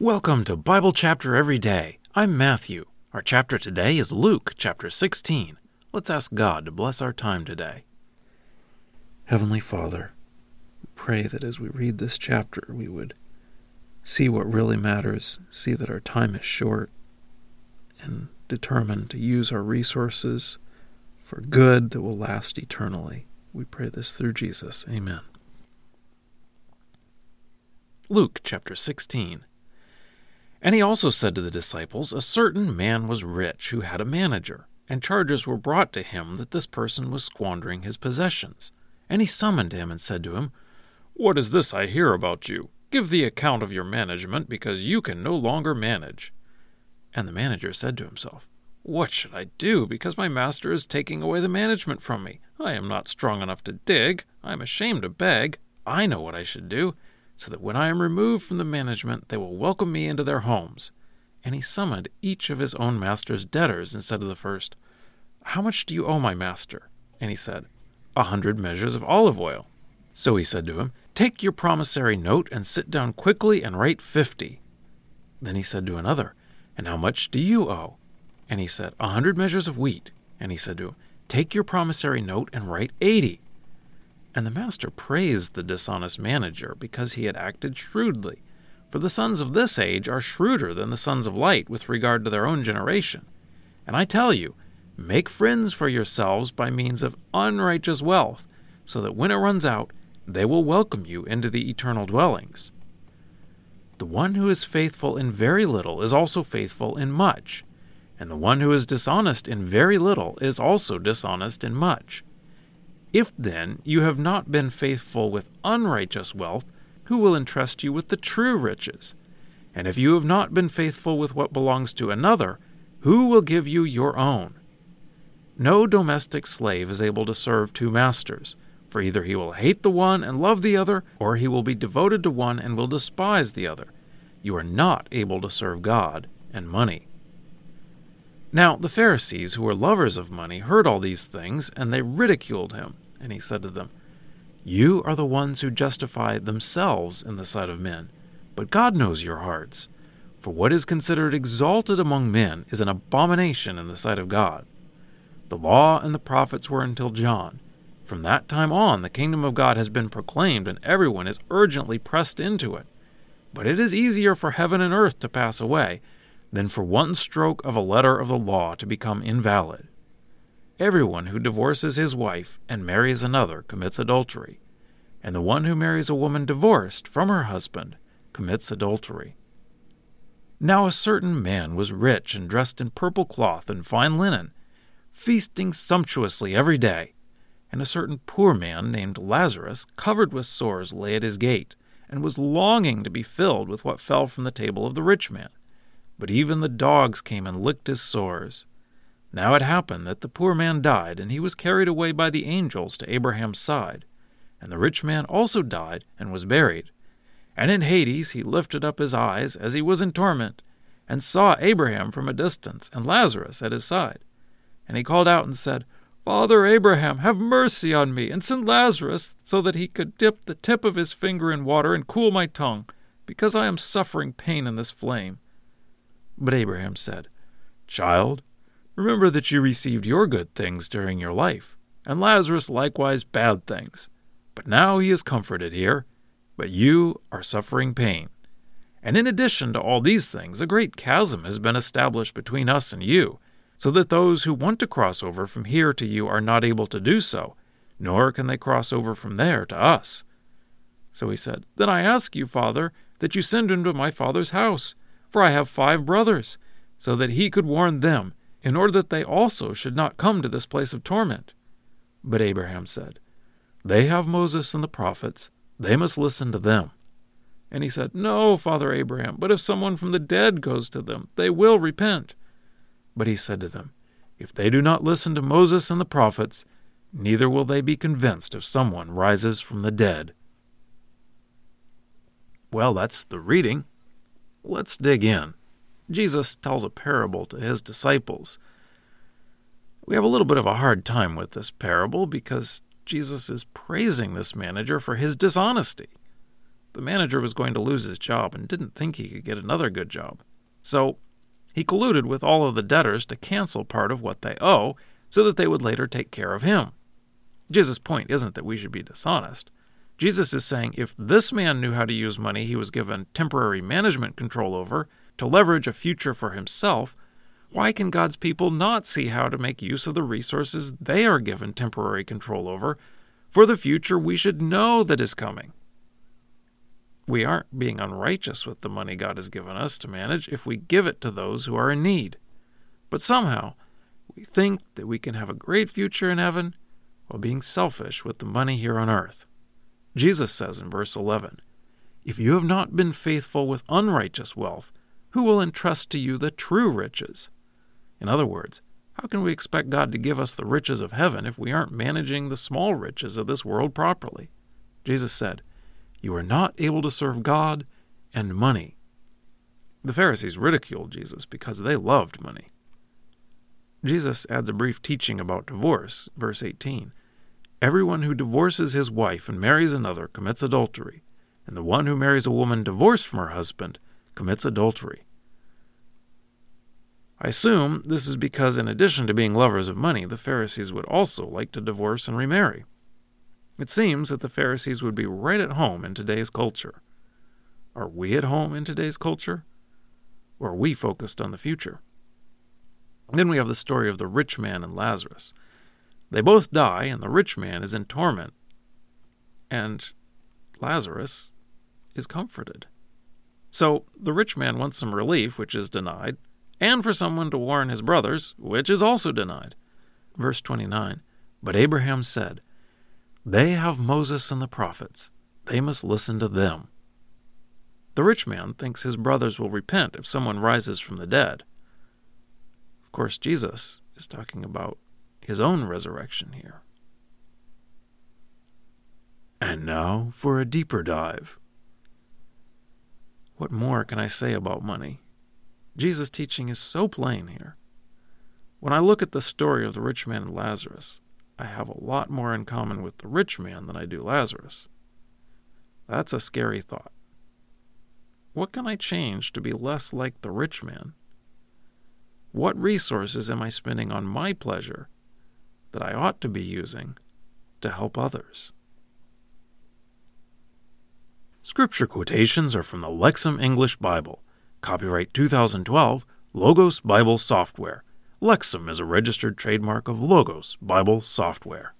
Welcome to Bible Chapter Every Day. I'm Matthew. Our chapter today is Luke chapter 16. Let's ask God to bless our time today. Heavenly Father, we pray that as we read this chapter, we would see what really matters, see that our time is short, and determine to use our resources for good that will last eternally. We pray this through Jesus. Amen. Luke chapter 16. And he also said to the disciples, A certain man was rich who had a manager, and charges were brought to him that this person was squandering his possessions. And he summoned him and said to him, What is this I hear about you? Give the account of your management, because you can no longer manage. And the manager said to himself, What should I do, because my master is taking away the management from me? I am not strong enough to dig. I am ashamed to beg. I know what I should do so that when I am removed from the management, they will welcome me into their homes. And he summoned each of his own master's debtors and said to the first, How much do you owe my master? And he said, A hundred measures of olive oil. So he said to him, Take your promissory note and sit down quickly and write fifty. Then he said to another, And how much do you owe? And he said, A hundred measures of wheat. And he said to him, Take your promissory note and write eighty. And the master praised the dishonest manager because he had acted shrewdly. For the sons of this age are shrewder than the sons of light with regard to their own generation. And I tell you, make friends for yourselves by means of unrighteous wealth, so that when it runs out, they will welcome you into the eternal dwellings. The one who is faithful in very little is also faithful in much, and the one who is dishonest in very little is also dishonest in much. If then you have not been faithful with unrighteous wealth, who will entrust you with the true riches? And if you have not been faithful with what belongs to another, who will give you your own? No domestic slave is able to serve two masters, for either he will hate the one and love the other, or he will be devoted to one and will despise the other. You are not able to serve God and money. Now the Pharisees, who were lovers of money, heard all these things, and they ridiculed him. And he said to them, You are the ones who justify themselves in the sight of men, but God knows your hearts. For what is considered exalted among men is an abomination in the sight of God. The law and the prophets were until John. From that time on, the kingdom of God has been proclaimed, and everyone is urgently pressed into it. But it is easier for heaven and earth to pass away than for one stroke of a letter of the law to become invalid. Everyone who divorces his wife and marries another commits adultery, and the one who marries a woman divorced from her husband commits adultery. Now a certain man was rich and dressed in purple cloth and fine linen, feasting sumptuously every day. And a certain poor man named Lazarus, covered with sores, lay at his gate, and was longing to be filled with what fell from the table of the rich man but even the dogs came and licked his sores. Now it happened that the poor man died, and he was carried away by the angels to Abraham's side. And the rich man also died and was buried. And in Hades he lifted up his eyes as he was in torment, and saw Abraham from a distance, and Lazarus at his side. And he called out and said, Father Abraham, have mercy on me, and send Lazarus so that he could dip the tip of his finger in water and cool my tongue, because I am suffering pain in this flame. But Abraham said, Child, remember that you received your good things during your life, and Lazarus likewise bad things. But now he is comforted here, but you are suffering pain. And in addition to all these things, a great chasm has been established between us and you, so that those who want to cross over from here to you are not able to do so, nor can they cross over from there to us. So he said, Then I ask you, Father, that you send him to my father's house for I have five brothers, so that he could warn them, in order that they also should not come to this place of torment. But Abraham said, They have Moses and the prophets, they must listen to them. And he said, No, Father Abraham, but if someone from the dead goes to them, they will repent. But he said to them, If they do not listen to Moses and the prophets, neither will they be convinced if someone rises from the dead. Well, that's the reading. Let's dig in. Jesus tells a parable to his disciples. We have a little bit of a hard time with this parable because Jesus is praising this manager for his dishonesty. the manager was going to lose his job and didn't think he could get another good job. So he colluded with all of the debtors to cancel part of what they owe so that they would later take care of him. Jesus' point isn't that we should be dishonest. Jesus is saying if this man knew how to use money he was given temporary management control over to leverage a future for himself, why can God's people not see how to make use of the resources they are given temporary control over for the future we should know that is coming? We aren't being unrighteous with the money God has given us to manage if we give it to those who are in need. But somehow, we think that we can have a great future in heaven while being selfish with the money here on earth. Jesus says in verse 11, If you have not been faithful with unrighteous wealth, who will entrust to you the true riches? In other words, how can we expect God to give us the riches of heaven if we aren't managing the small riches of this world properly? Jesus said, You are not able to serve God and money. The Pharisees ridiculed Jesus because they loved money. Jesus adds a brief teaching about divorce, verse 18. Everyone who divorces his wife and marries another commits adultery, and the one who marries a woman divorced from her husband commits adultery. I assume this is because, in addition to being lovers of money, the Pharisees would also like to divorce and remarry. It seems that the Pharisees would be right at home in today's culture. Are we at home in today's culture? Or are we focused on the future? then we have the story of the rich man and Lazarus. They both die, and the rich man is in torment, and Lazarus is comforted. So the rich man wants some relief, which is denied, and for someone to warn his brothers, which is also denied. Verse 29 But Abraham said, They have Moses and the prophets. They must listen to them. The rich man thinks his brothers will repent if someone rises from the dead. Of course, Jesus is talking about his own resurrection here. And now for a deeper dive. What more can I say about money? Jesus' teaching is so plain here. When I look at the story of the rich man and Lazarus, I have a lot more in common with the rich man than I do Lazarus. That's a scary thought. What can I change to be less like the rich man? What resources am I spending on my pleasure that I ought to be using to help others? Scripture quotations are from the Lexham English Bible. Copyright 2012, Logos Bible Software. Lexham is a registered trademark of Logos Bible Software.